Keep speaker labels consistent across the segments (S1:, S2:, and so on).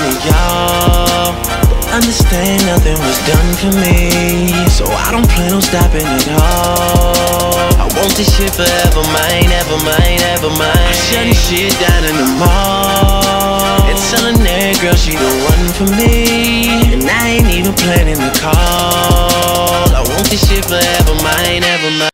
S1: of y'all. Understand nothing was done for me. So I don't plan on stopping at all. I want this shit forever, mine, ever mine, ever mine. I'm shutting shit down in the mall. And telling that girl she the one for me. And I ain't even planning the call. I want this shit forever, mine, ever mine.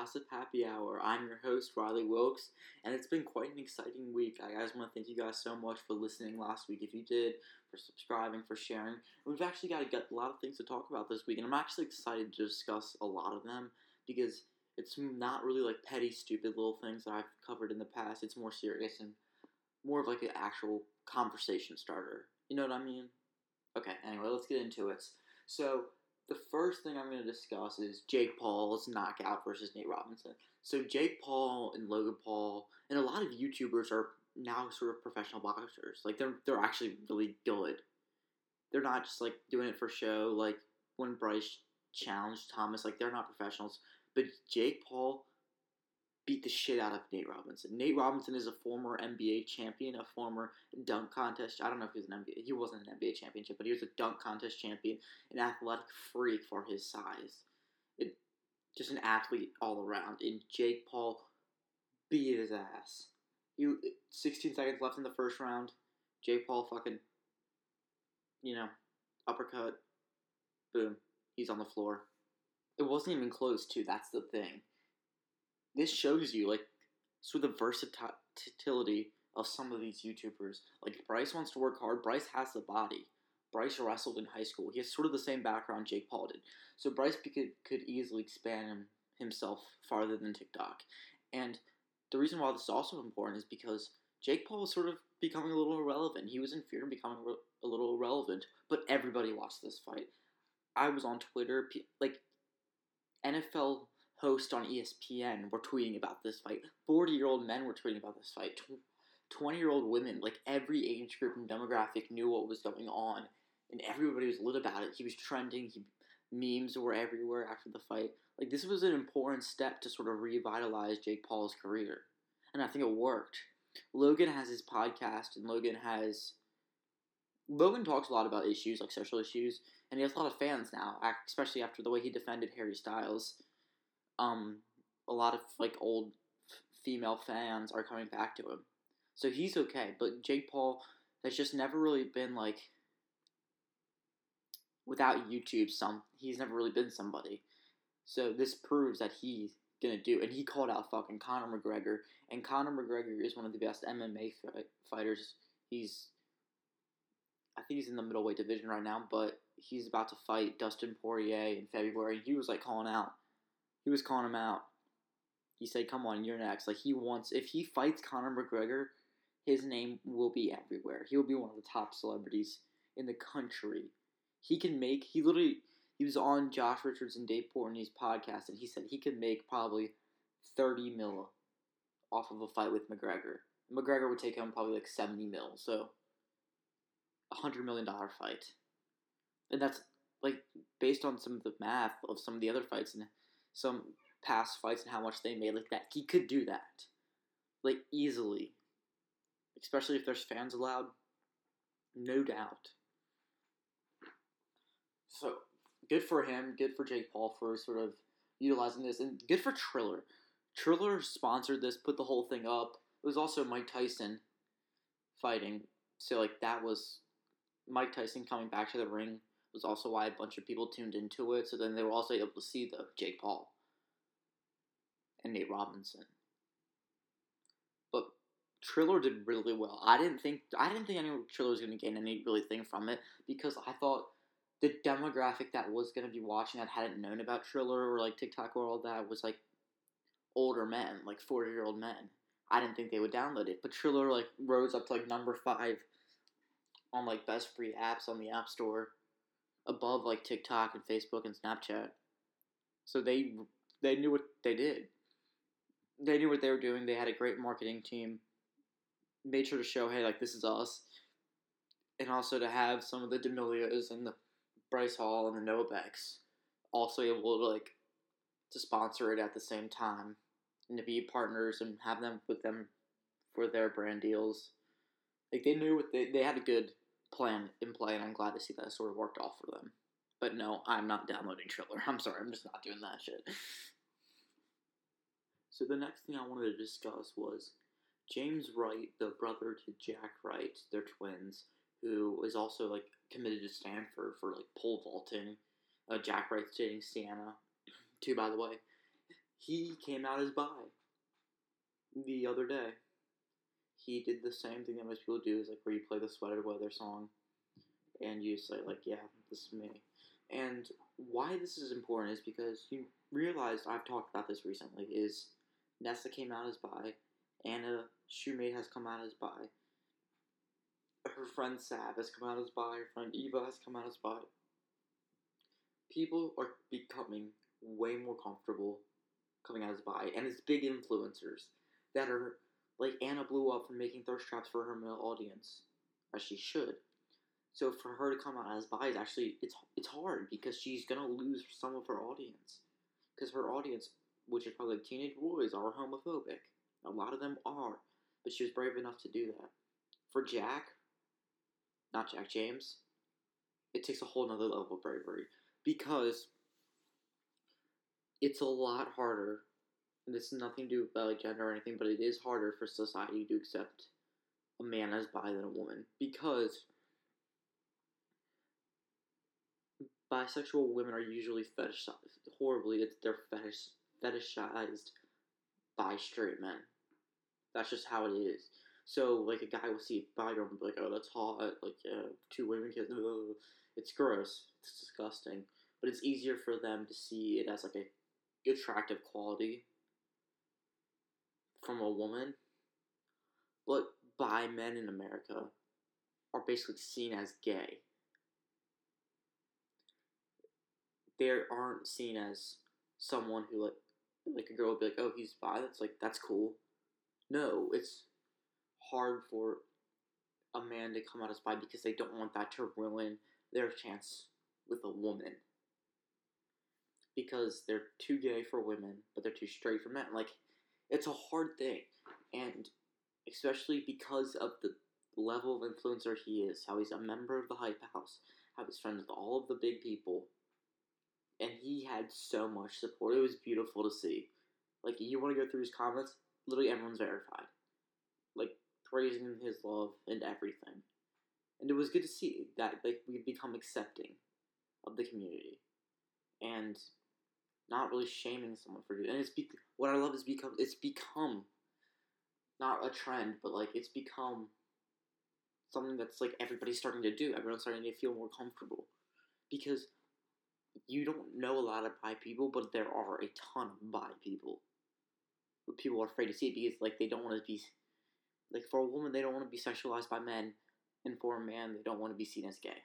S2: Gossip Happy Hour. I'm your host, Riley Wilkes, and it's been quite an exciting week. I guys want to thank you guys so much for listening last week. If you did, for subscribing, for sharing. We've actually got got a lot of things to talk about this week, and I'm actually excited to discuss a lot of them because it's not really like petty, stupid little things that I've covered in the past. It's more serious and more of like an actual conversation starter. You know what I mean? Okay, anyway, let's get into it. So, the first thing I'm going to discuss is Jake Paul's knockout versus Nate Robinson. So Jake Paul and Logan Paul and a lot of YouTubers are now sort of professional boxers. Like they're they're actually really good. They're not just like doing it for show. Like when Bryce challenged Thomas, like they're not professionals. But Jake Paul beat the shit out of Nate Robinson. Nate Robinson is a former NBA champion, a former dunk contest. I don't know if he was an NBA. He wasn't an NBA championship, but he was a dunk contest champion, an athletic freak for his size. It, just an athlete all around. And Jake Paul beat his ass. You 16 seconds left in the first round. Jake Paul fucking, you know, uppercut. Boom. He's on the floor. It wasn't even close, too. That's the thing this shows you like sort of the versatility of some of these YouTubers. Like Bryce wants to work hard. Bryce has the body. Bryce wrestled in high school. He has sort of the same background Jake Paul did. So Bryce could could easily expand himself farther than TikTok. And the reason why this is also important is because Jake Paul was sort of becoming a little irrelevant. He was in fear of becoming a little irrelevant, but everybody watched this fight. I was on Twitter, like NFL hosts on ESPN were tweeting about this fight. 40 year old men were tweeting about this fight. 20 year old women, like every age group and demographic knew what was going on, and everybody was lit about it. He was trending, he, memes were everywhere after the fight. Like, this was an important step to sort of revitalize Jake Paul's career, and I think it worked. Logan has his podcast, and Logan has. Logan talks a lot about issues, like social issues, and he has a lot of fans now, especially after the way he defended Harry Styles um, a lot of like old female fans are coming back to him. So he's okay, but Jake Paul has just never really been like without YouTube some he's never really been somebody. So this proves that he's gonna do and he called out fucking Conor McGregor and Conor McGregor is one of the best MMA fighters. He's I think he's in the middleweight division right now, but he's about to fight Dustin Poirier in February. He was like calling out he was calling him out. He said, "Come on, you're next." Like he wants, if he fights Conor McGregor, his name will be everywhere. He will be one of the top celebrities in the country. He can make. He literally. He was on Josh Richards and Dave Portnoy's podcast, and he said he could make probably thirty mil off of a fight with McGregor. McGregor would take him probably like seventy mil, so a hundred million dollar fight, and that's like based on some of the math of some of the other fights and some past fights and how much they made like that. He could do that, like easily, especially if there's fans allowed. No doubt. So good for him. Good for Jake Paul for sort of utilizing this, and good for Triller. Triller sponsored this, put the whole thing up. It was also Mike Tyson fighting, so like that was Mike Tyson coming back to the ring was also why a bunch of people tuned into it. So then they were also able to see the Jake Paul and Nate Robinson. But Triller did really well. I didn't think I didn't think anyone Triller was going to gain any really thing from it because I thought the demographic that was going to be watching that hadn't known about Triller or like TikTok or all that was like older men, like forty year old men. I didn't think they would download it, but Triller like rose up to like number five on like best free apps on the App Store above like TikTok and Facebook and Snapchat. So they they knew what they did. They knew what they were doing. They had a great marketing team. Made sure to show, hey, like this is us, and also to have some of the D'Amelios and the Bryce Hall and the Becks also able to like to sponsor it at the same time and to be partners and have them with them for their brand deals. Like they knew what they they had a good plan in play, and I'm glad to see that sort of worked off for them. But no, I'm not downloading Triller. I'm sorry, I'm just not doing that shit. So the next thing I wanted to discuss was James Wright, the brother to Jack Wright, they're twins, who is also like committed to Stanford for like pole vaulting. Uh, Jack Wright's dating Sienna, too, by the way. He came out as bi the other day. He did the same thing that most people do, is like where you play the Sweater Weather song, and you say like, "Yeah, this is me." And why this is important is because you realize I've talked about this recently. Is Nessa came out as bi, Anna Shumate has come out as bi, her friend Sav has come out as bi, her friend Eva has come out as bi. People are becoming way more comfortable coming out as bi, and it's big influencers that are like Anna blew up for making thirst traps for her male audience, as she should. So for her to come out as bi is actually it's it's hard because she's gonna lose some of her audience, because her audience, which is probably like teenage boys, are homophobic. A lot of them are, but she was brave enough to do that. For Jack, not Jack James, it takes a whole nother level of bravery because it's a lot harder. This is nothing to do with like, gender or anything, but it is harder for society to accept a man as bi than a woman because bisexual women are usually fetishized horribly. It's they're fetish fetishized by straight men. That's just how it is. So like a guy will see a bi girl and be like, "Oh, that's hot." Like uh, two women kiss. It's gross. It's disgusting. But it's easier for them to see it as like a attractive quality from a woman. But bi men in America are basically seen as gay. They aren't seen as someone who like like a girl would be like, oh, he's bi. That's like that's cool. No, it's hard for a man to come out as bi because they don't want that to ruin their chance with a woman. Because they're too gay for women, but they're too straight for men. Like, it's a hard thing. And especially because of the level of influencer he is, how he's a member of the Hype House, how he's friends with all of the big people. And he had so much support. It was beautiful to see. Like, you want to go through his comments, literally everyone's verified. Like, praising his love and everything. And it was good to see that like we've become accepting of the community. And not really shaming someone for doing. And it's be- what I love is become it's become not a trend, but like it's become something that's like everybody's starting to do. Everyone's starting to feel more comfortable because you don't know a lot of bi people, but there are a ton of bi people. But people are afraid to see it because like they don't want to be like for a woman they don't want to be sexualized by men, and for a man they don't want to be seen as gay.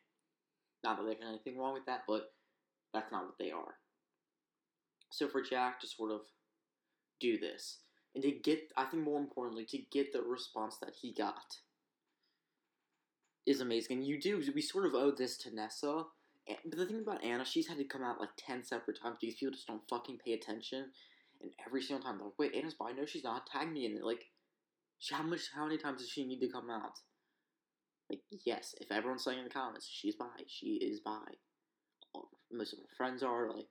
S2: Not that there's anything wrong with that, but that's not what they are. So for Jack to sort of do this and to get, I think more importantly, to get the response that he got is amazing. You do, we sort of owe this to Nessa. But the thing about Anna, she's had to come out like 10 separate times because people just don't fucking pay attention. And every single time they're like, wait, Anna's bi? No, she's not. Tag me in it. Like, how much, how many times does she need to come out? Like, yes, if everyone's saying in the comments, she's bi, she is bi. Most of her friends are, like,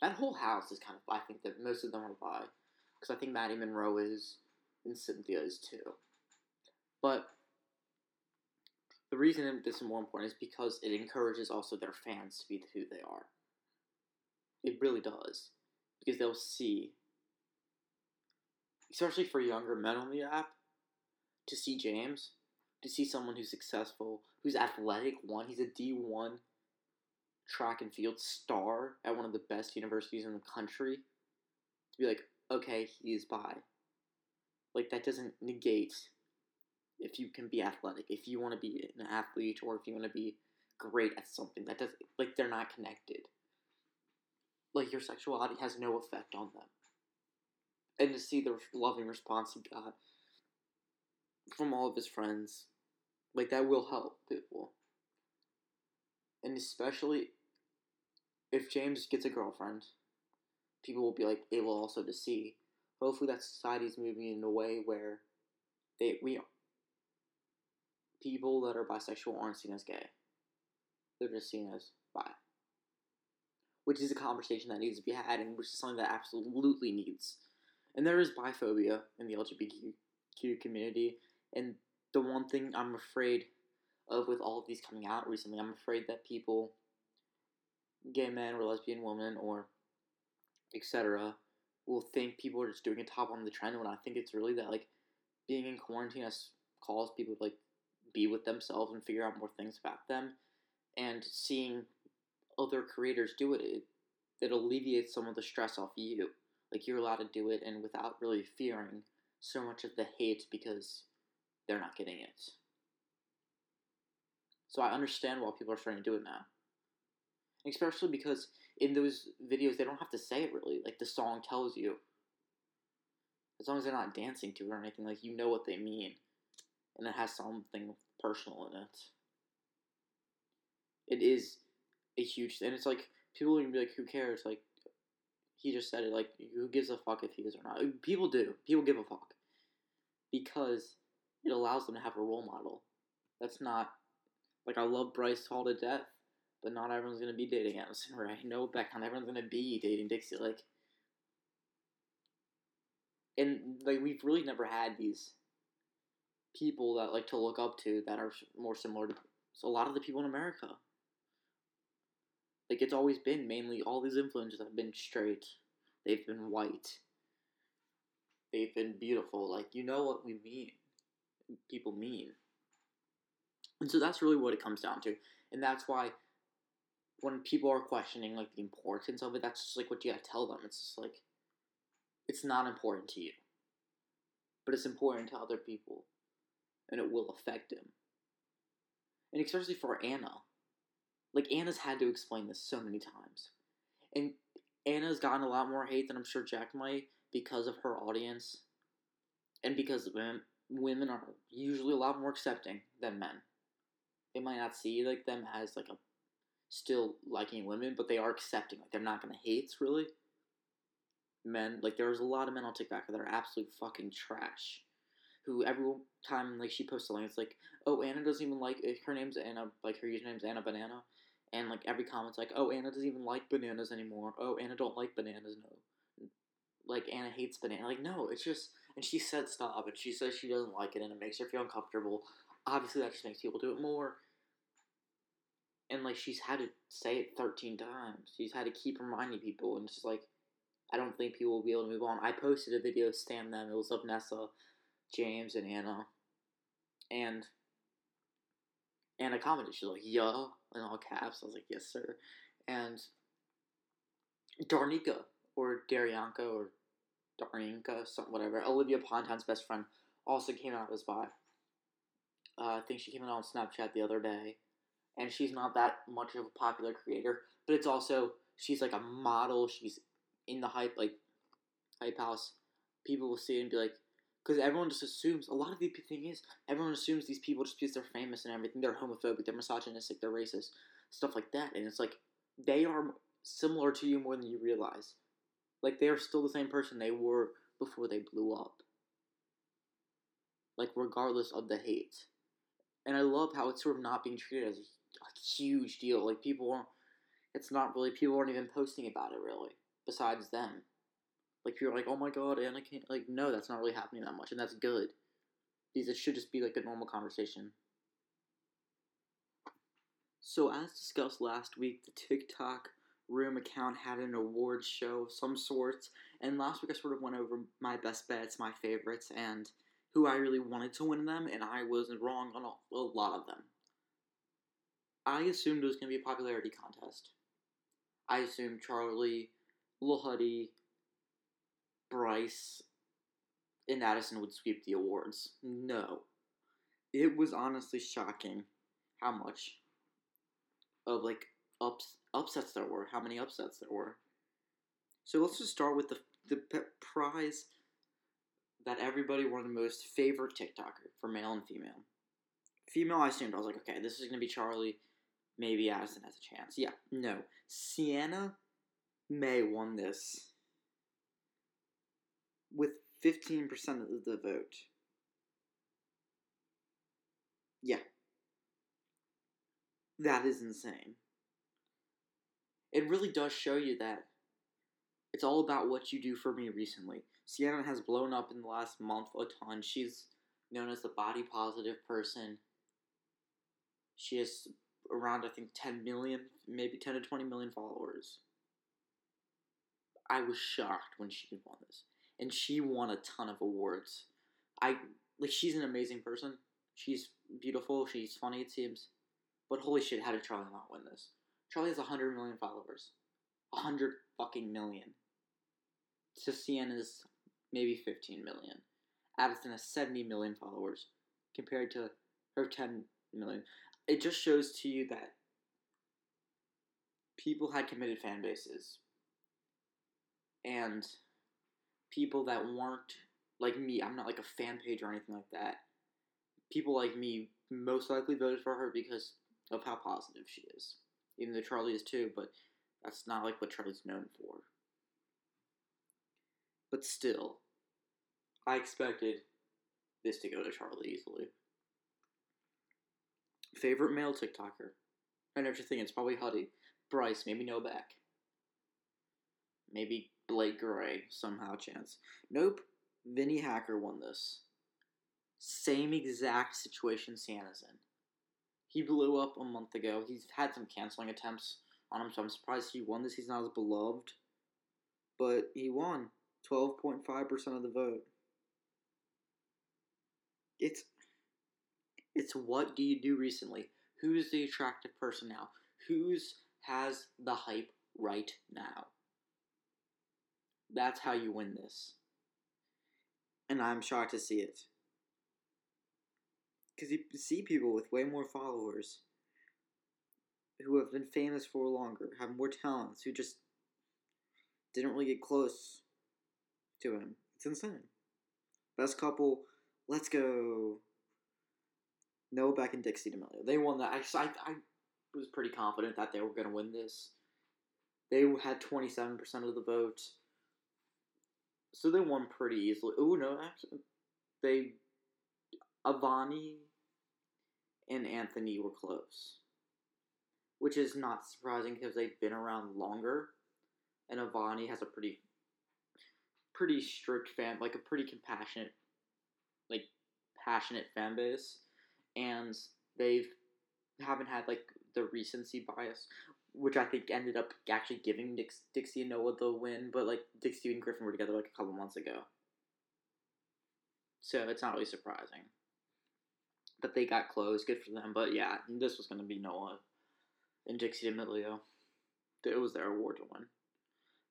S2: that whole house is kind of, I think that most of them are bi. Because I think Maddie Monroe is, and Cynthia is too. But the reason this is more important is because it encourages also their fans to be who they are. It really does. Because they'll see, especially for younger men on the app, to see James, to see someone who's successful, who's athletic, one, he's a D1 track and field star at one of the best universities in the country, to be like, okay, he's bi. Like, that doesn't negate if you can be athletic, if you want to be an athlete, or if you want to be great at something. That doesn't, like, they're not connected. Like, your sexuality has no effect on them. And to see the loving response he got from all of his friends, like, that will help people. And especially if James gets a girlfriend, people will be like able also to see. Hopefully, that society is moving in a way where they we people that are bisexual aren't seen as gay. They're just seen as bi. Which is a conversation that needs to be had and which is something that absolutely needs. And there is biphobia in the LGBTQ community. And the one thing I'm afraid of with all of these coming out recently, I'm afraid that people, gay men or lesbian women or etc., will think people are just doing it top on the trend when I think it's really that like being in quarantine has caused people to like be with themselves and figure out more things about them and seeing other creators do it, it it alleviates some of the stress off you. Like you're allowed to do it and without really fearing so much of the hate because they're not getting it. So I understand why people are starting to do it now. Especially because in those videos they don't have to say it really. Like the song tells you. As long as they're not dancing to it or anything, like you know what they mean. And it has something personal in it. It is a huge and it's like people are gonna be like, Who cares? Like he just said it like who gives a fuck if he is or not? People do. People give a fuck. Because it allows them to have a role model. That's not like I love Bryce Hall to death but not everyone's gonna be dating Addison right? No, Beck, not everyone's gonna be dating Dixie. Like, and like we've really never had these people that like to look up to that are more similar to so a lot of the people in America. Like it's always been mainly all these influencers have been straight. They've been white. They've been beautiful. Like you know what we mean. People mean. And so that's really what it comes down to. And that's why when people are questioning like the importance of it, that's just like what you gotta tell them. It's just like it's not important to you, but it's important to other people, and it will affect them. And especially for Anna, like Anna's had to explain this so many times, and Anna's gotten a lot more hate than I'm sure Jack might because of her audience, and because women women are usually a lot more accepting than men. They might not see like them as like a still liking women, but they are accepting. Like they're not gonna hate really. Men like there's a lot of men on TikTok that are absolute fucking trash. Who every time like she posts something, it's like, oh Anna doesn't even like eh, her name's Anna, like her username's Anna Banana, and like every comment's like, oh Anna doesn't even like bananas anymore. Oh Anna don't like bananas no. Like Anna hates banana. Like no, it's just and she said stop, and she says she doesn't like it, and it makes her feel uncomfortable. Obviously, that just makes people do it more and like she's had to say it 13 times. She's had to keep reminding people, and just like, I don't think people will be able to move on. I posted a video, stand them. It was of Nessa, James, and Anna, and Anna commented. She's like, "Yeah," in all caps. I was like, "Yes, sir," and Darnika or Darianka or Darinka, something whatever. Olivia Ponton's best friend also came out as bi. Uh, I think she came out on Snapchat the other day and she's not that much of a popular creator, but it's also she's like a model. She's in the hype like hype house. People will see it and be like, because everyone just assumes a lot of the thing is everyone assumes these people just because they're famous and everything they're homophobic, they're misogynistic, they're racist, stuff like that, and it's like they are similar to you more than you realize. Like they are still the same person they were before they blew up. Like regardless of the hate. And I love how it's sort of not being treated as a huge deal. Like people. It's not really. People aren't even posting about it really. Besides them, like people are like, "Oh my god, Anakin!" Like, no, that's not really happening that much, and that's good. Because it should just be like a normal conversation. So, as discussed last week, the TikTok Room account had an awards show of some sorts, and last week I sort of went over my best bets, my favorites, and who I really wanted to win them, and I was wrong on a, a lot of them. I assumed it was going to be a popularity contest. I assumed Charlie, Lil Huddy, Bryce, and Addison would sweep the awards. No. It was honestly shocking how much of like ups upsets there were, how many upsets there were. So let's just start with the the prize that everybody wanted the most favorite TikToker for male and female. Female, I assumed I was like, okay, this is gonna be Charlie maybe Addison has a chance. Yeah, no. Sienna Mae won this with 15% of the vote. Yeah, That is insane. It really does show you that it's all about what you do for me recently. Sienna has blown up in the last month a ton. She's known as the body positive person. She has around, I think, 10 million, maybe 10 to 20 million followers. I was shocked when she won this. And she won a ton of awards. I, like, she's an amazing person. She's beautiful. She's funny, it seems. But holy shit, how did Charlie not win this? Charlie has 100 million followers. 100 fucking million. So Sienna's maybe 15 million. Addison has 70 million followers compared to her 10 million. It just shows to you that people had committed fan bases. And people that weren't like me, I'm not like a fan page or anything like that. People like me most likely voted for her because of how positive she is. Even though Charlie is too, but that's not like what Charlie's known for. But still, I expected this to go to Charlie easily. Favorite male TikToker? I never think it's probably Huddy. Bryce, maybe Noah Beck. Maybe Blake Gray, somehow chance. Nope, Vinny Hacker won this. Same exact situation Sienna's in. He blew up a month ago. He's had some canceling attempts on him, so I'm surprised he won this. He's not as beloved. But he won 12.5% of the vote. It's it's what do you do recently? Who's the attractive person now? Who's has the hype right now? That's how you win this. And I'm shocked to see it. Because you see people with way more followers who have been famous for longer, have more talents, who just didn't really get close to him. It's insane. Best couple, let's go. Beck and Dixie D'Amelio. They won that. I, I, I was pretty confident that they were going to win this. They had 27% of the vote. So they won pretty easily. Oh, no, actually. They. Avani and Anthony were close. Which is not surprising because they've been around longer. And Avani has a pretty pretty strict fan like a pretty compassionate like passionate fan base. And they've haven't had like the recency bias, which I think ended up actually giving Dix- Dixie and Noah the win, but like Dixie and Griffin were together like a couple months ago. So it's not really surprising. But they got close, good for them. But yeah, this was to be Noah and Dixie D'Amelio. It was their award to win.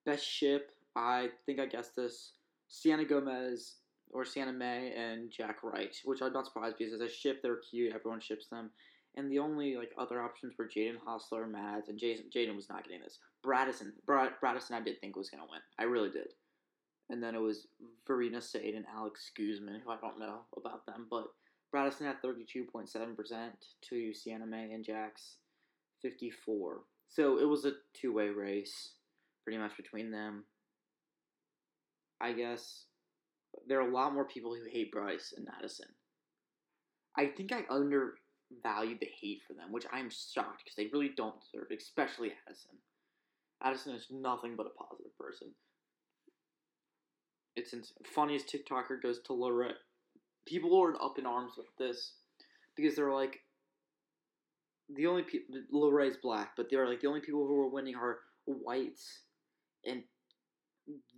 S2: Best ship, I think I guessed this. Sienna Gomez or Sienna Mae and Jack Wright, which I'm not surprised because as a ship, they're cute. Everyone ships them. And the only like other options were Jaden Hossler, Mads, and Jason. Jaden was not getting this. Bradison, Brad, Bradison, I did think was gonna win. I really did. And then it was Verena Sade and Alex Guzman, who I don't know about them, but Bradison had thirty two point seven percent to Sienna Mae and Jack's fifty four. So it was a two way race, pretty much between them. I guess there are a lot more people who hate Bryce and Addison. I think I undervalue the hate for them, which I'm shocked because they really don't deserve especially Addison. Addison is nothing but a positive person. It's insane. Funniest TikToker goes to Lorette. People are up in arms with this because they're like, the only people, Lorette's black, but they're like, the only people who are winning are whites and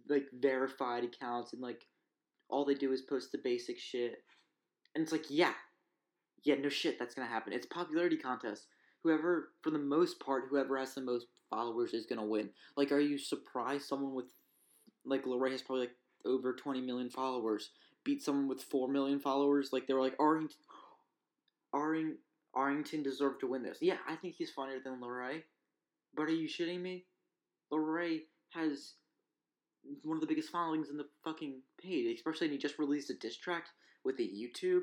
S2: like verified accounts and like all they do is post the basic shit. And it's like, yeah. Yeah, no shit, that's gonna happen. It's popularity contest. Whoever for the most part, whoever has the most followers is gonna win. Like, are you surprised someone with like Larray has probably like over twenty million followers beat someone with four million followers? Like they were like Arlington Arling, Arlington deserved to win this. Yeah, I think he's funnier than Larray. But are you shitting me? Larray has one of the biggest followings in the fucking page, especially when he just released a diss track with a YouTube.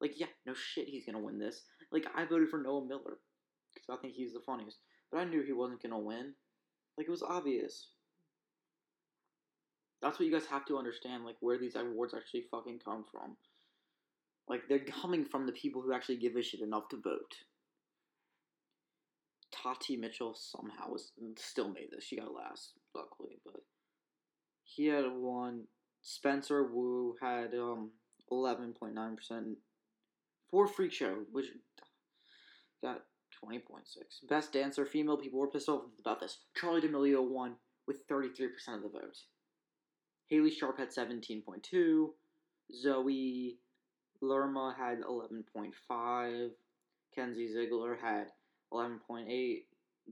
S2: Like, yeah, no shit, he's gonna win this. Like, I voted for Noah Miller because I think he's the funniest, but I knew he wasn't gonna win. Like, it was obvious. That's what you guys have to understand, like, where these awards actually fucking come from. Like, they're coming from the people who actually give a shit enough to vote. Tati Mitchell somehow was still made this. She got last, luckily, but he had one. Spencer Wu had um eleven point nine percent for Freak Show, which got twenty point six. Best dancer female. People were pissed off about this. Charlie D'Amelio won with thirty three percent of the vote. Haley Sharpe had seventeen point two. Zoe Lerma had eleven point five. Kenzie Ziegler had 11.8.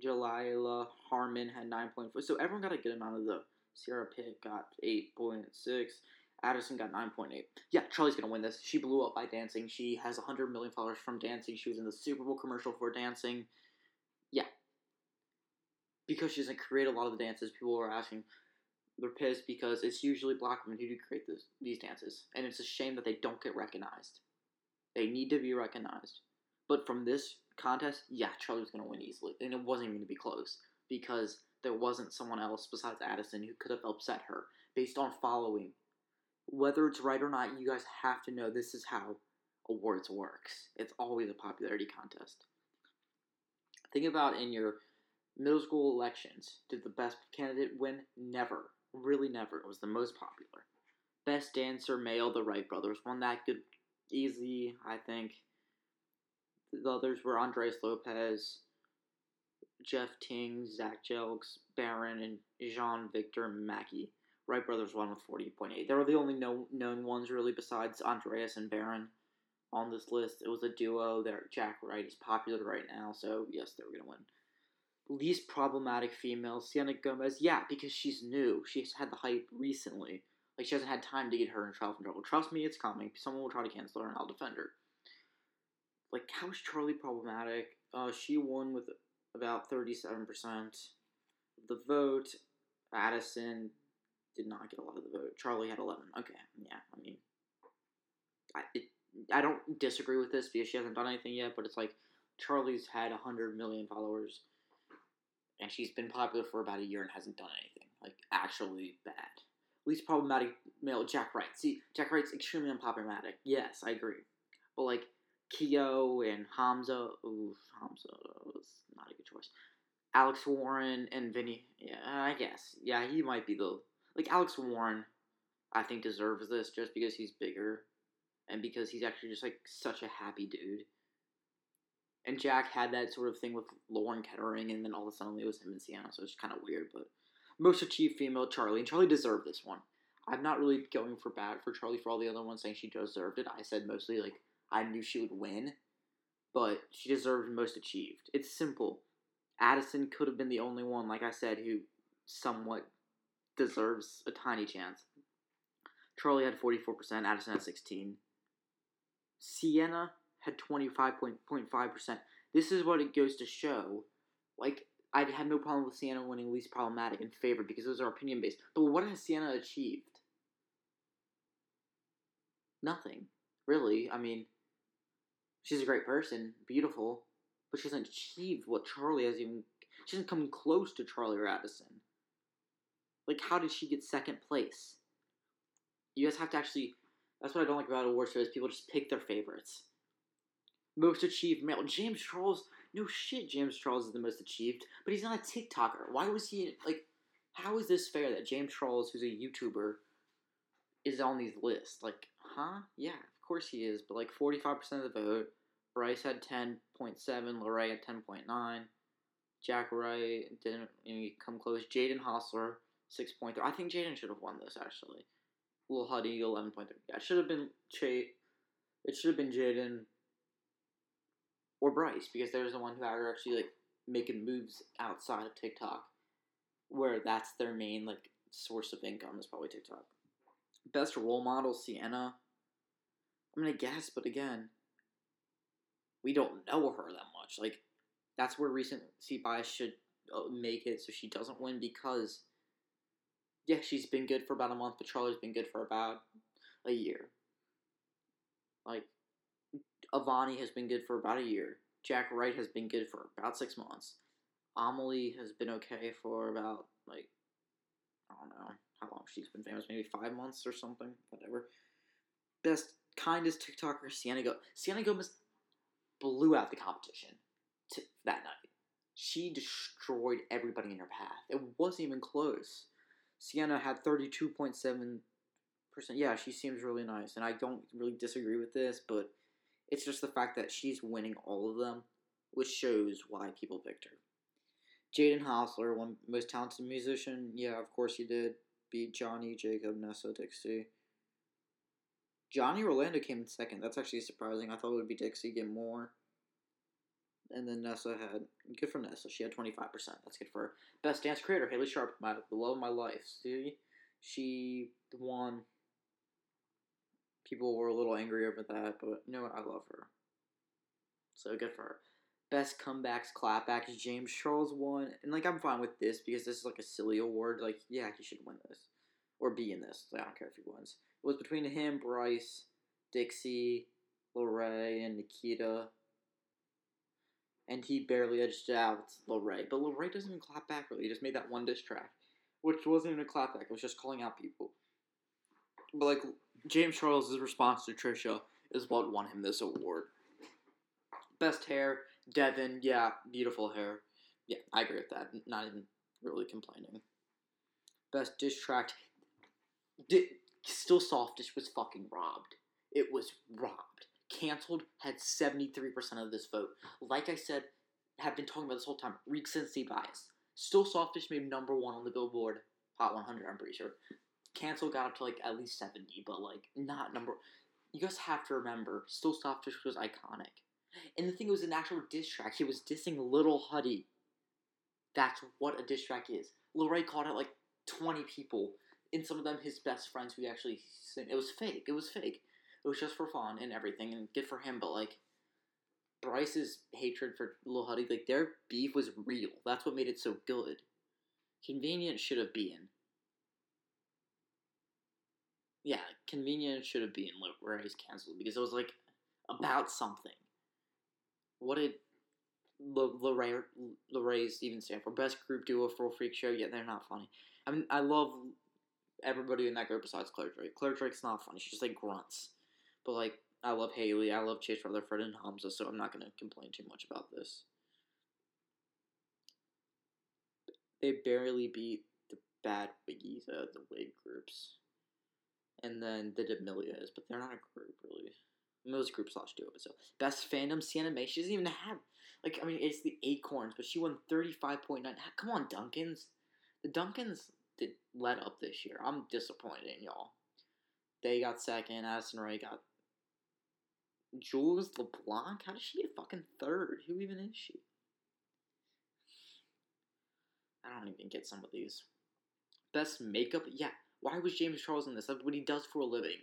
S2: Jalaiah Harmon had 9.4. So everyone got a good amount of the Sierra Pitt got 8.6. Addison got 9.8. Yeah, Charlie's going to win this. She blew up by dancing. She has 100 million followers from dancing. She was in the Super Bowl commercial for dancing. Yeah. Because she doesn't create a lot of the dances, people are asking. They're pissed because it's usually black women who do create this, these dances. And it's a shame that they don't get recognized. They need to be recognized. But from this contest, yeah, Charlie was going to win easily. And it wasn't even going to be close because there wasn't someone else besides Addison who could have upset her based on following. Whether it's right or not, you guys have to know this is how awards works. It's always a popularity contest. Think about in your middle school elections, did the best candidate win? Never. Really never. It was the most popular. Best dancer male, the Wright brothers won that good easy, I think. The others were Andres Lopez, Jeff Ting, Zach Jelks, Barron, and Jean Victor Mackey. Wright brothers won with 40.8. They were the only no, known ones, really, besides Andreas and Barron on this list. It was a duo. There, Jack Wright is popular right now, so yes, they were going to win. Least problematic female, Sienna Gomez. Yeah, because she's new. She's had the hype recently. Like, she hasn't had time to get her in trouble. Trust me, it's coming. Someone will try to cancel her, and I'll defend her like how is Charlie problematic? Uh, she won with about thirty seven percent of the vote. Addison did not get a lot of the vote. Charlie had eleven. Okay, yeah, I mean, I it, I don't disagree with this because she hasn't done anything yet, but it's like Charlie's had hundred million followers, and she's been popular for about a year and hasn't done anything like actually bad. Least problematic male Jack Wright. See, Jack Wright's extremely unproblematic. Yes, I agree, but like Keo and Hamza. Ooh, Hamza was not a good choice. Alex Warren and Vinny. Yeah, I guess. Yeah, he might be the like Alex Warren. I think deserves this just because he's bigger, and because he's actually just like such a happy dude. And Jack had that sort of thing with Lauren Kettering, and then all of a sudden it was him and Sienna, so it's kind of weird. But most achieved female Charlie, and Charlie deserved this one. I'm not really going for bad for Charlie for all the other ones saying she deserved it. I said mostly like I knew she would win, but she deserved most achieved. It's simple. Addison could have been the only one, like I said, who somewhat deserves a tiny chance. Charlie had 44%, Addison had 16. Sienna had 25.5%. This is what it goes to show. Like, I'd have no problem with Sienna winning least problematic and favored because those are opinion based. But what has Sienna achieved? Nothing. Really. I mean, she's a great person, beautiful, but she hasn't achieved what Charlie has even. She hasn't come close to Charlie Radisson. Like, how did she get second place? You guys have to actually. That's what I don't like about award shows. People just pick their favorites. Most achieved male. James Charles. No shit, James Charles is the most achieved, but he's not a TikToker. Why was he like? How is this fair that James Charles, who's a YouTuber, is on these lists? Like, huh? Yeah, course he is, but like 45% of the vote. Bryce had 10.7, Larray had 10.9. Jack Wright didn't come close. Jaden Hossler, 6.3. I think Jaden should have won this, actually. Lil Huddy, 11.3. Yeah, it should have been Ch- It should have been Jaden or Bryce, because there's the one who are actually, like, making moves outside of TikTok, where that's their main, like, source of income is probably TikTok. Best role model, Sienna. I'm gonna guess, but again, we don't know her that much. Like, that's where recent recency bias should uh, make it so she doesn't win because, yeah, she's been good for about a month, but Charlie's been good for about a year. Like, Avani has been good for about a year. Jack Wright has been good for about six months. Amelie has been okay for about, like, I don't know how long she's been famous, maybe five months or something, whatever. Best kindest TikToker, Sienna Gomez. Sienna Gomez blew out the competition t- that night. she destroyed everybody in her path. It wasn't even close. Sienna had 32.7%. Yeah, she seems really nice, and I don't really disagree with this, but it's just the fact that she's winning all of them, which shows why people picked her. Jaden Hossler, one most talented musician. Yeah, of course he did. Beat Johnny, Jacob, Nessa, Dixie. Johnny Orlando came in second. That's actually surprising. I thought it would be Dixie get more. And then Nessa had good for Nessa. She had twenty five percent. That's good for her. Best dance creator, Haley Sharpe, my the love of my life. See, she won. People were a little angry over that, but you know what? I love her. So good for her. Best comebacks, clapbacks, James Charles won. And like I'm fine with this because this is like a silly award. Like, yeah, he should win this. Or be in this. I don't care if he wins. It was between him, Bryce, Dixie, Larray, and Nikita. And he barely edged out Larray. But Larray doesn't even clap back really. He just made that one diss track. Which wasn't even a clapback, it was just calling out people. But like James Charles' response to Trisha is what won him this award. Best hair, Devin, yeah, beautiful hair. Yeah, I agree with that. Not even really complaining. Best diss track. Still Softish was fucking robbed. It was robbed. Cancelled had 73% of this vote. Like I said, have been talking about this whole time. Recency bias. Still Softish made number one on the Billboard Hot 100, I'm pretty sure. Cancel got up to like at least 70, but like not number. You guys have to remember, Still Softish was iconic. And the thing was an actual diss track. He was dissing Little Huddy. That's what a diss track is. Lil Ray called out like 20 people, and some of them his best friends who actually sing. It was fake. It was fake. It was just for fun and everything, and good for him, but like. Bryce's hatred for Lil Huddy, like their beef was real. That's what made it so good. Convenient should have been. Yeah, convenient should have been Lil Ray's canceled because it was like about something. What did Larray's even stand for? Best group duo for a freak show? Yeah, they're not funny. I mean, I love everybody in that group besides Claire Drake. Claire Drake's not funny. She just like grunts. But like, I love Haley. I love Chase Rutherford and Hamza, so I'm not gonna complain too much about this. They barely beat the Bad Wiggies, uh, the wig groups, and then the D'Amelias, but they're not a group really. Most groups lost to it, so best fandom Sienna. She doesn't even have like I mean it's the Acorns, but she won thirty five point nine. Come on, Duncans. The Duncans did let up this year. I'm disappointed in y'all. They got second. Addison Ray got. Jules LeBlanc? How did she get fucking third? Who even is she? I don't even get some of these. Best makeup? Yeah. Why was James Charles in this? That's what he does for a living.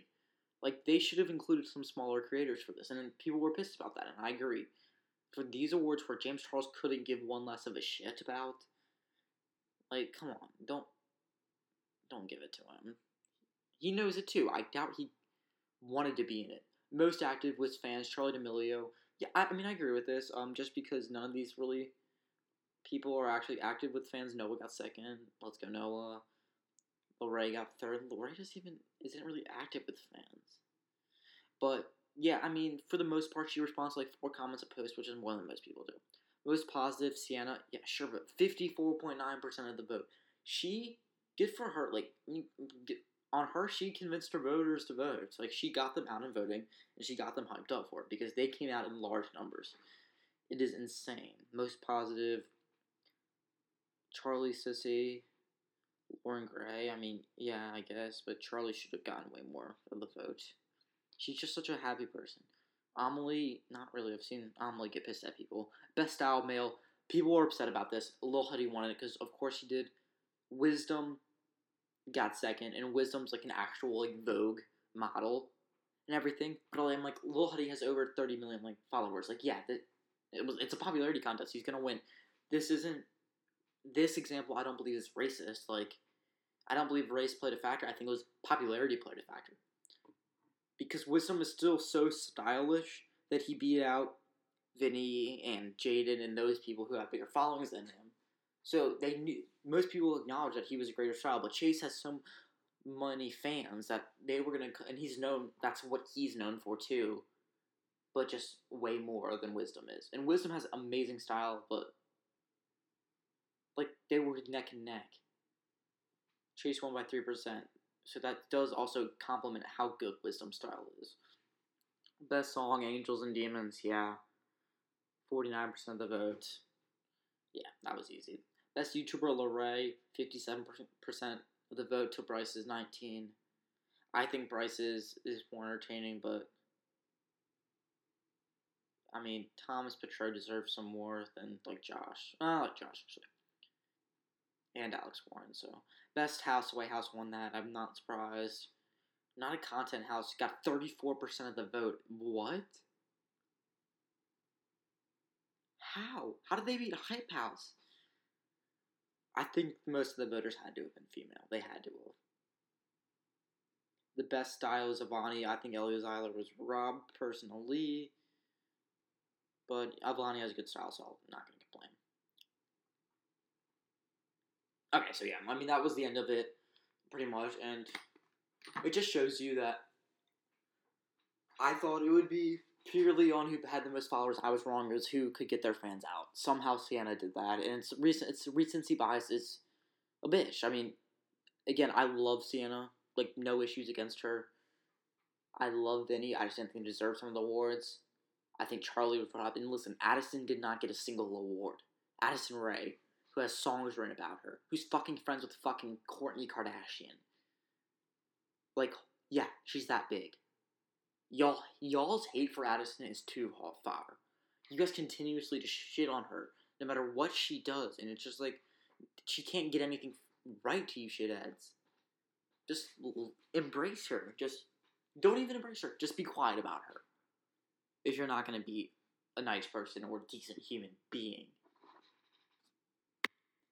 S2: Like they should have included some smaller creators for this, and people were pissed about that, and I agree. For these awards where James Charles couldn't give one less of a shit about, like, come on, don't don't give it to him. He knows it too. I doubt he wanted to be in it. Most active was fans, Charlie D'Amelio. Yeah, I, I mean I agree with this. Um, just because none of these really people are actually active with fans. Noah got second. Let's go Noah. Larray got third. Larray just even isn't really active with fans. But yeah, I mean, for the most part, she responds to like four comments a post, which is more than most people do. Most positive, Sienna, yeah, sure, but fifty four point nine percent of the vote. She, good for her. Like on her, she convinced her voters to vote. Like she got them out in voting, and she got them hyped up for it because they came out in large numbers. It is insane. Most positive, Charlie Sissy, Loren Gray. I mean, yeah, I guess, but Charlie should have gotten way more of the vote. She's just such a happy person. Amelie, not really. I've seen Amelie get pissed at people. Best style male. People were upset about this. Lil Huddy wanted it because, of course, he did. Wisdom got second, and Wisdom's like an actual like Vogue model and everything. But I'm like, Lil Huddy has over 30 million like followers. Like, yeah, that, it was. It's a popularity contest. He's gonna win. This isn't this example I don't believe is racist. Like, I don't believe race played a factor. I think it was popularity played a factor. Because Wisdom is still so stylish that he beat out Vinny and Jaden and those people who have bigger followings than him. So they knew most people acknowledge that he was a greater style, but Chase has so many fans that they were gonna, and he's known. That's what he's known for too, but just way more than Wisdom is. And Wisdom has amazing style, but like they were neck and neck. Chase won by three percent, so that does also complement how good Wisdom Style is. Best song, Angels and Demons, yeah. 49% of the vote. Yeah, that was easy. Best YouTuber, Larray, 57% of the vote to Bryce's 19. I think Bryce's is more entertaining, but I mean, Thomas Petrou deserves some more than like Josh. I like Josh actually. And Alex Warren, so best house, White House won that. I'm not surprised. Not a content house. Got 34% of the vote. What? How? How did they beat Hype House? I think most of the voters had to have been female. They had to have. The best style is Avani. I think Elio Zyler was robbed personally. But Avani has a good style, so I'm not going to complain. Okay, so yeah, I mean, that was the end of it, pretty much. And it just shows you that I thought it would be purely on who had the most followers. I was wrong. It was who could get their fans out. Somehow Sienna did that, and it's recent. It's recency bias is a bitch. I mean, again, I love Sienna. Like no issues against her. I love Vinnie. I just didn't think deserved some of the awards. I think Charlie would probably. And listen, Addison did not get a single award. Addison Rae, who has songs written about her, who's fucking friends with fucking Kourtney Kardashian. Like, yeah, she's that big. Y'all, y'all's hate for Addison is too hot fire. You guys continuously just shit on her, no matter what she does, and it's just like she can't get anything right to you shitheads. Just l- embrace her. Just don't even embrace her. Just be quiet about her. If you're not gonna be a nice person or decent human being.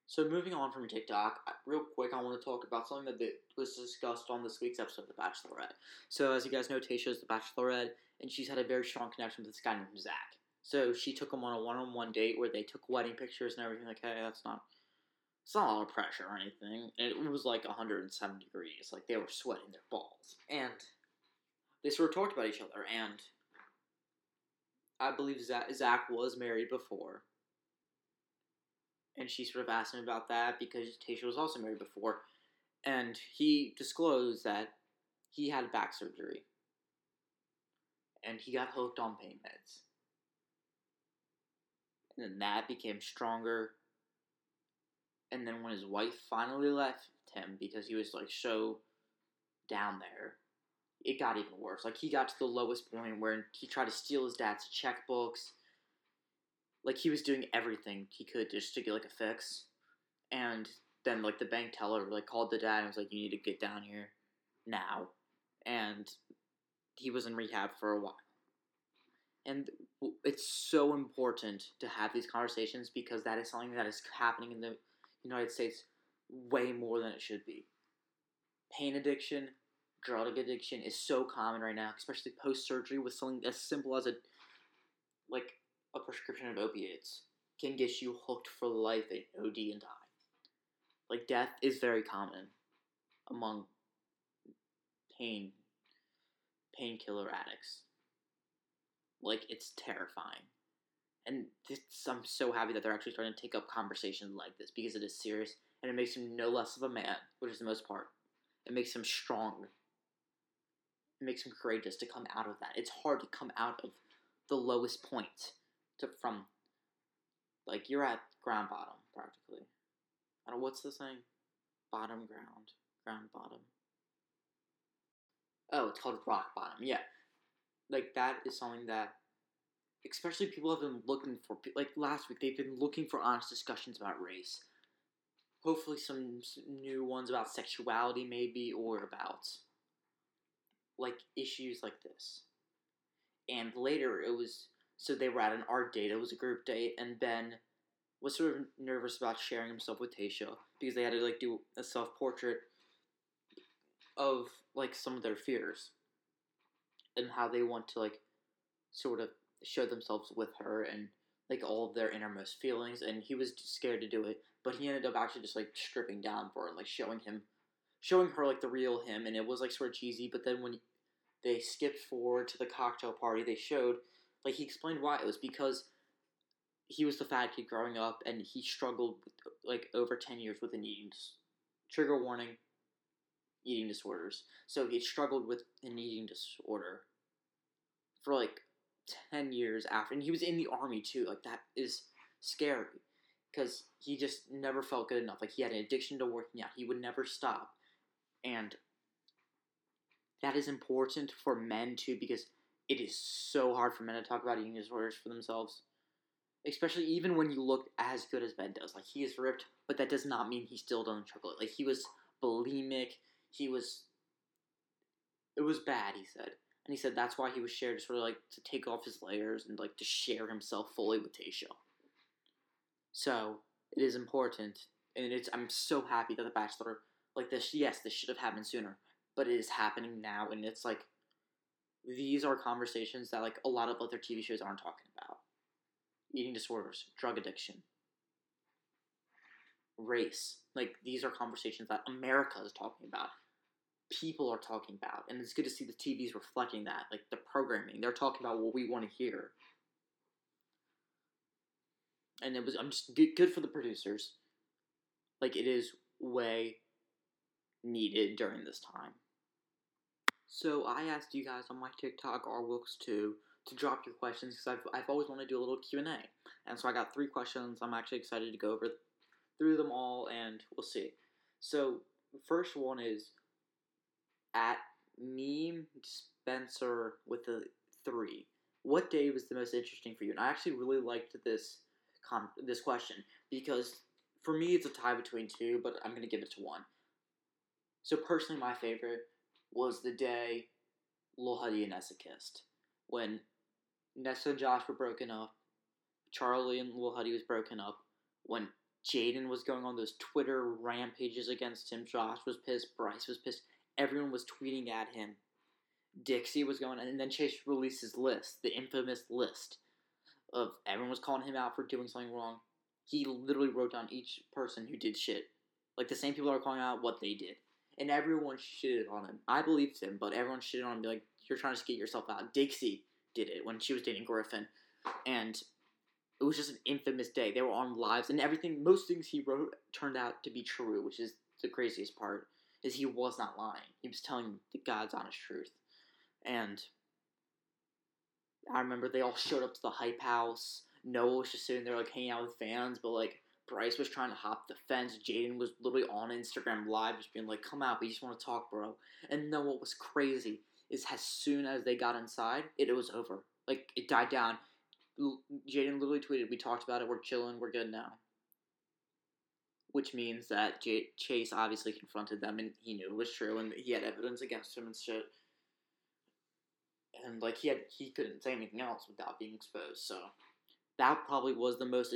S2: So moving on from TikTok, real quick, I want to talk about something that was discussed on this week's episode of The Bachelorette. So as you guys know, Tasha is the Bachelorette, and she's had a very strong connection with this guy named Zach. So she took him on a one-on-one date where they took wedding pictures and everything. Like, hey, that's not, it's not a lot of pressure or anything. And it was like 107 degrees. Like they were sweating their balls, and they sort of talked about each other. And I believe Zach, Zach was married before and she sort of asked him about that because Tasha was also married before, and he disclosed that he had back surgery, and he got hooked on pain meds, and then that became stronger. And then when his wife finally left him because he was like so down there, it got even worse. Like he got to the lowest point where he tried to steal his dad's checkbooks like he was doing everything he could just to get like a fix. And then like the bank teller like called the dad and was like you need to get down here now. And he was in rehab for a while. And it's so important to have these conversations because that is something that is happening in the united states way more than it should be. Pain addiction drug addiction is so common right now especially post surgery with something as simple as a like a prescription of opiates can get you hooked for life and OD and die. Like death is very common among pain painkiller addicts. Like it's terrifying. And this, I'm so happy that they're actually starting to take up conversations like this because it is serious and it makes him no less of a man, which is the most part. It makes him strong. It makes him courageous to come out of that. It's hard to come out of the lowest point to from like you're at ground bottom practically. I don't know what's the saying? Bottom ground, ground bottom. Oh, it's called rock bottom. Yeah, like that is something that, especially people have been looking for. Like last week, they've been looking for honest discussions about race. Hopefully, some new ones about sexuality, maybe, or about like issues like this. And later, it was so they were at an art date. It was a group date, and Ben was sort of nervous about sharing himself with Tasha because they had to like do a self portrait of like some of their fears and how they want to like sort of show themselves with her and like all of their innermost feelings. And he was scared to do it, but he ended up actually just like stripping down for her, like showing him, showing her like the real him. And it was like sort of cheesy, but then when they skipped forward to the cocktail party, they showed like he explained why it was because he was the fat kid growing up, and he struggled with, like over ten years with an eating dis- trigger warning, eating disorders. So he struggled with an eating disorder for like ten years after, and he was in the army too. Like that is scary because he just never felt good enough. Like he had an addiction to working out. He would never stop, and that is important for men too because it is so hard for men to talk about eating disorders for themselves. Especially even when you look as good as Ben does. Like he is ripped, but that does not mean he still doesn't struggle. Like he was bulimic. He was. It was bad. He said, and he said that's why he was shared to sort of like to take off his layers and like to share himself fully with Tasha. So it is important, and it's. I'm so happy that the Bachelor like this. Yes, this should have happened sooner, but it is happening now, and it's like these are conversations that like a lot of other TV shows aren't talking about. Eating disorders, drug addiction, race. Like these are conversations that America is talking about. People are talking about, and it's good to see the TVs reflecting that. Like the programming, they're talking about what we want to hear. And it was I'm just good, good for the producers. Like it is way needed during this time. So I asked you guys on my TikTok or Wilkes2 to drop your questions because I've, I've always wanted to do a little Q&A. And so I got three questions. I'm actually excited to go over through them all and we'll see. So first one is at meme Spencer with a three. What day was the most interesting for you? And I actually really liked this com- this question because for me it's a tie between two, but I'm gonna give it to one. So personally, my favorite was the day Lil Huddy and Nessa kissed. When Nessa and Josh were broken up, Charlie and Lil Huddy was broken up. When Jaden was going on those Twitter rampages against him, Josh was pissed, Bryce was pissed, everyone was tweeting at him. Dixie was going, and then Chase released his list, the infamous list of everyone was calling him out for doing something wrong. He literally wrote down each person who did shit. Like the same people are calling out what they did and everyone shitted on him. I believed him, but everyone shitted on him. Like, you're trying to skate yourself out. Dixie did it when she was dating Griffin, and it was just an infamous day. They were on lives, and everything. Most things he wrote turned out to be true, which is the craziest part. Is he was not lying. He was telling the God's honest truth, and I remember they all showed up to the hype house. Noah was just sitting there like hanging out with fans, but like Bryce was trying to hop the fence. Jaden was literally on Instagram Live, just being like, "Come out, we just want to talk, bro." And then what was crazy is, as soon as they got inside, it, it was over. Like it died down. Jaden literally tweeted, "We talked about it. We're chilling. We're good now." Which means that J- Chase obviously confronted them, and he knew it was true, and he had evidence against him and shit. And like he had, he couldn't say anything else without being exposed. So that probably was the most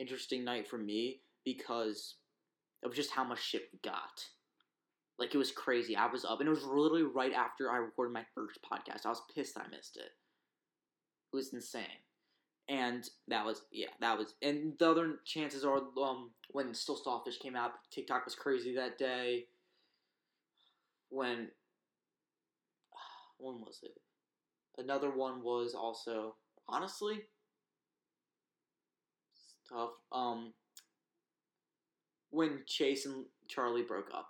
S2: interesting night for me because of just how much shit we got. Like it was crazy. I was up, and it was literally right after I recorded my first podcast. I was pissed I missed it. It was insane, and that was yeah, that was. And the other chances are um when Still Sawfish came out, TikTok was crazy that day. When when was it? Another one was also honestly tough. Um, when Chase and Charlie broke up,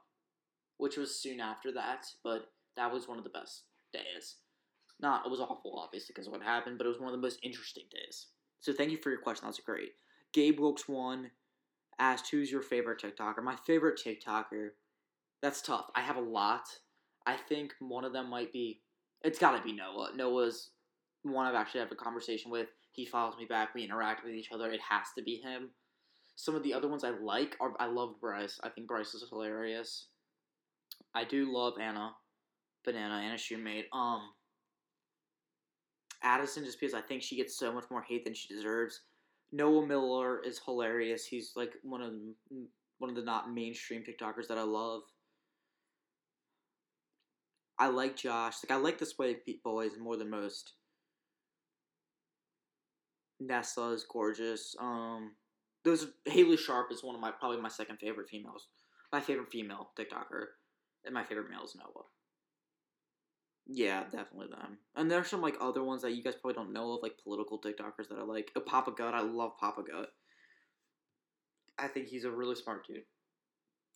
S2: which was soon after that, but that was one of the best days. Not, it was awful, obviously, because of what happened, but it was one of the most interesting days. So thank you for your question. That was great. Gabe Wilkes one asked, "Who's your favorite TikToker?" My favorite TikToker. That's tough. I have a lot. I think one of them might be. It's got to be Noah. Noah's one I've actually had a conversation with. He follows me back. We interact with each other. It has to be him. Some of the other ones I like are I love Bryce. I think Bryce is hilarious. I do love Anna, Banana, Anna Shumate. Um, Addison just because I think she gets so much more hate than she deserves. Noah Miller is hilarious. He's like one of the, one of the not mainstream TikTokers that I love. I like Josh. Like I like this way boys more than most. Nessa is gorgeous. Um, those Haley Sharpe is one of my probably my second favorite females. My favorite female TikToker, and my favorite male is Noah. Yeah, definitely them. And there's some like other ones that you guys probably don't know of, like political TikTokers that I like. Oh, Papa Gut, I love Papa Gut. I think he's a really smart dude.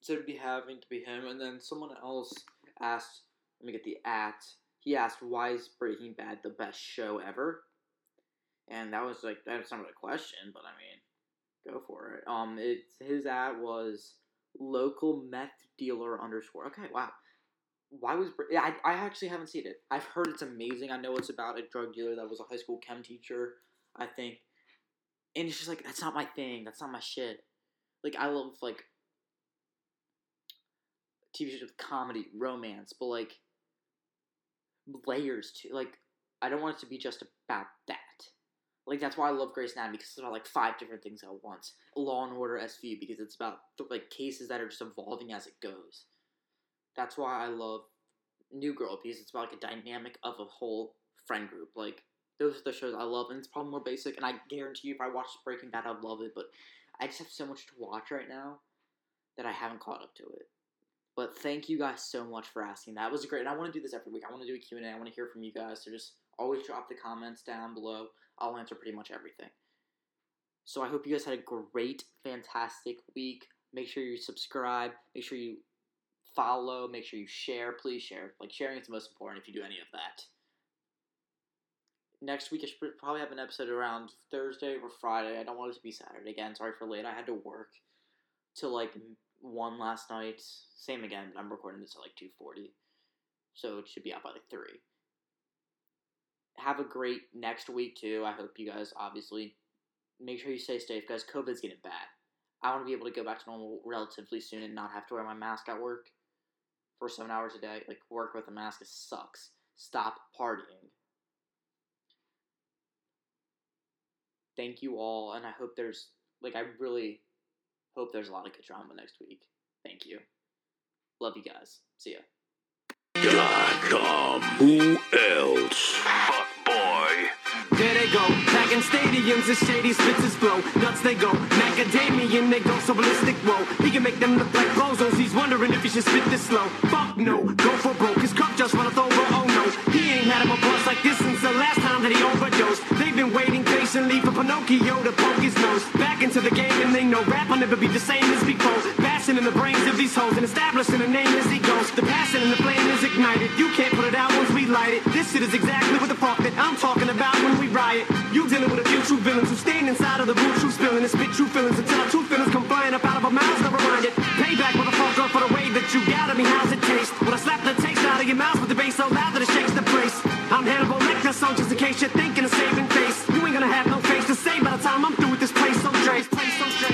S2: So to be having to be him, and then someone else asked, let me get the at. He asked, "Why is Breaking Bad the best show ever?" And that was like that's not really a question, but I mean, go for it. Um, it's his ad was local meth dealer underscore. Okay, wow. Why was I? I actually haven't seen it. I've heard it's amazing. I know it's about a drug dealer that was a high school chem teacher. I think, and it's just like that's not my thing. That's not my shit. Like I love like TV shows with comedy, romance, but like layers to like I don't want it to be just about that. Like that's why I love Grey's Anatomy because it's about like five different things at once. Law and Order SVU because it's about like cases that are just evolving as it goes. That's why I love New Girl because it's about like a dynamic of a whole friend group. Like those are the shows I love, and it's probably more basic. And I guarantee you, if I watched Breaking Bad, I'd love it. But I just have so much to watch right now that I haven't caught up to it. But thank you guys so much for asking. That was great. And I want to do this every week. I want to do a Q&A. I want to hear from you guys. So just always drop the comments down below. I'll answer pretty much everything. So I hope you guys had a great, fantastic week. Make sure you subscribe. Make sure you follow. Make sure you share. Please share. Like sharing is the most important if you do any of that. Next week I should probably have an episode around Thursday or Friday. I don't want it to be Saturday again. Sorry for late. I had to work till like one last night. Same again. I'm recording this at like two forty, so it should be out by like three. Have a great next week too. I hope you guys obviously make sure you stay safe, guys. COVID's getting bad. I want to be able to go back to normal relatively soon and not have to wear my mask at work for seven hours a day. Like work with a mask it sucks. Stop partying. Thank you all, and I hope there's like I really hope there's a lot of good drama next week. Thank you. Love you guys. See ya.
S3: Dot-com. Who else?
S4: There they go, back in stadiums, the shady spits his flow. Nuts they go, macadamian, they go so ballistic. Whoa, he can make them look like bozos. He's wondering if he should spit this slow. Fuck no, go for broke. His cup just runneth over. Oh no, he ain't had him a buzz like this since the last time that he overdosed. They've been waiting patiently for Pinocchio to poke his nose back into the game, and they know rap will never be the same as before. Bashing in the brains of these hoes and establishing a name as he goes. The passion and the flame is ignited. You can't put it out once we light it. This shit is exactly what the fuck that I'm talking about when we riot. You dealing with a few true villains who stand inside of the root, true spilling and spit true feelings until our true feelings come flying up out of our mouths. Never mind it. Payback, motherfucker, for the way that you got me. How's it taste? When I slap the taste out of your mouth with the bass so loud that it shakes the place. I'm Hannibal Lecter, so just in case you're thinking of saving face, you ain't gonna have no face to say by the time I'm through with this place. So Dre's place, so Dre's.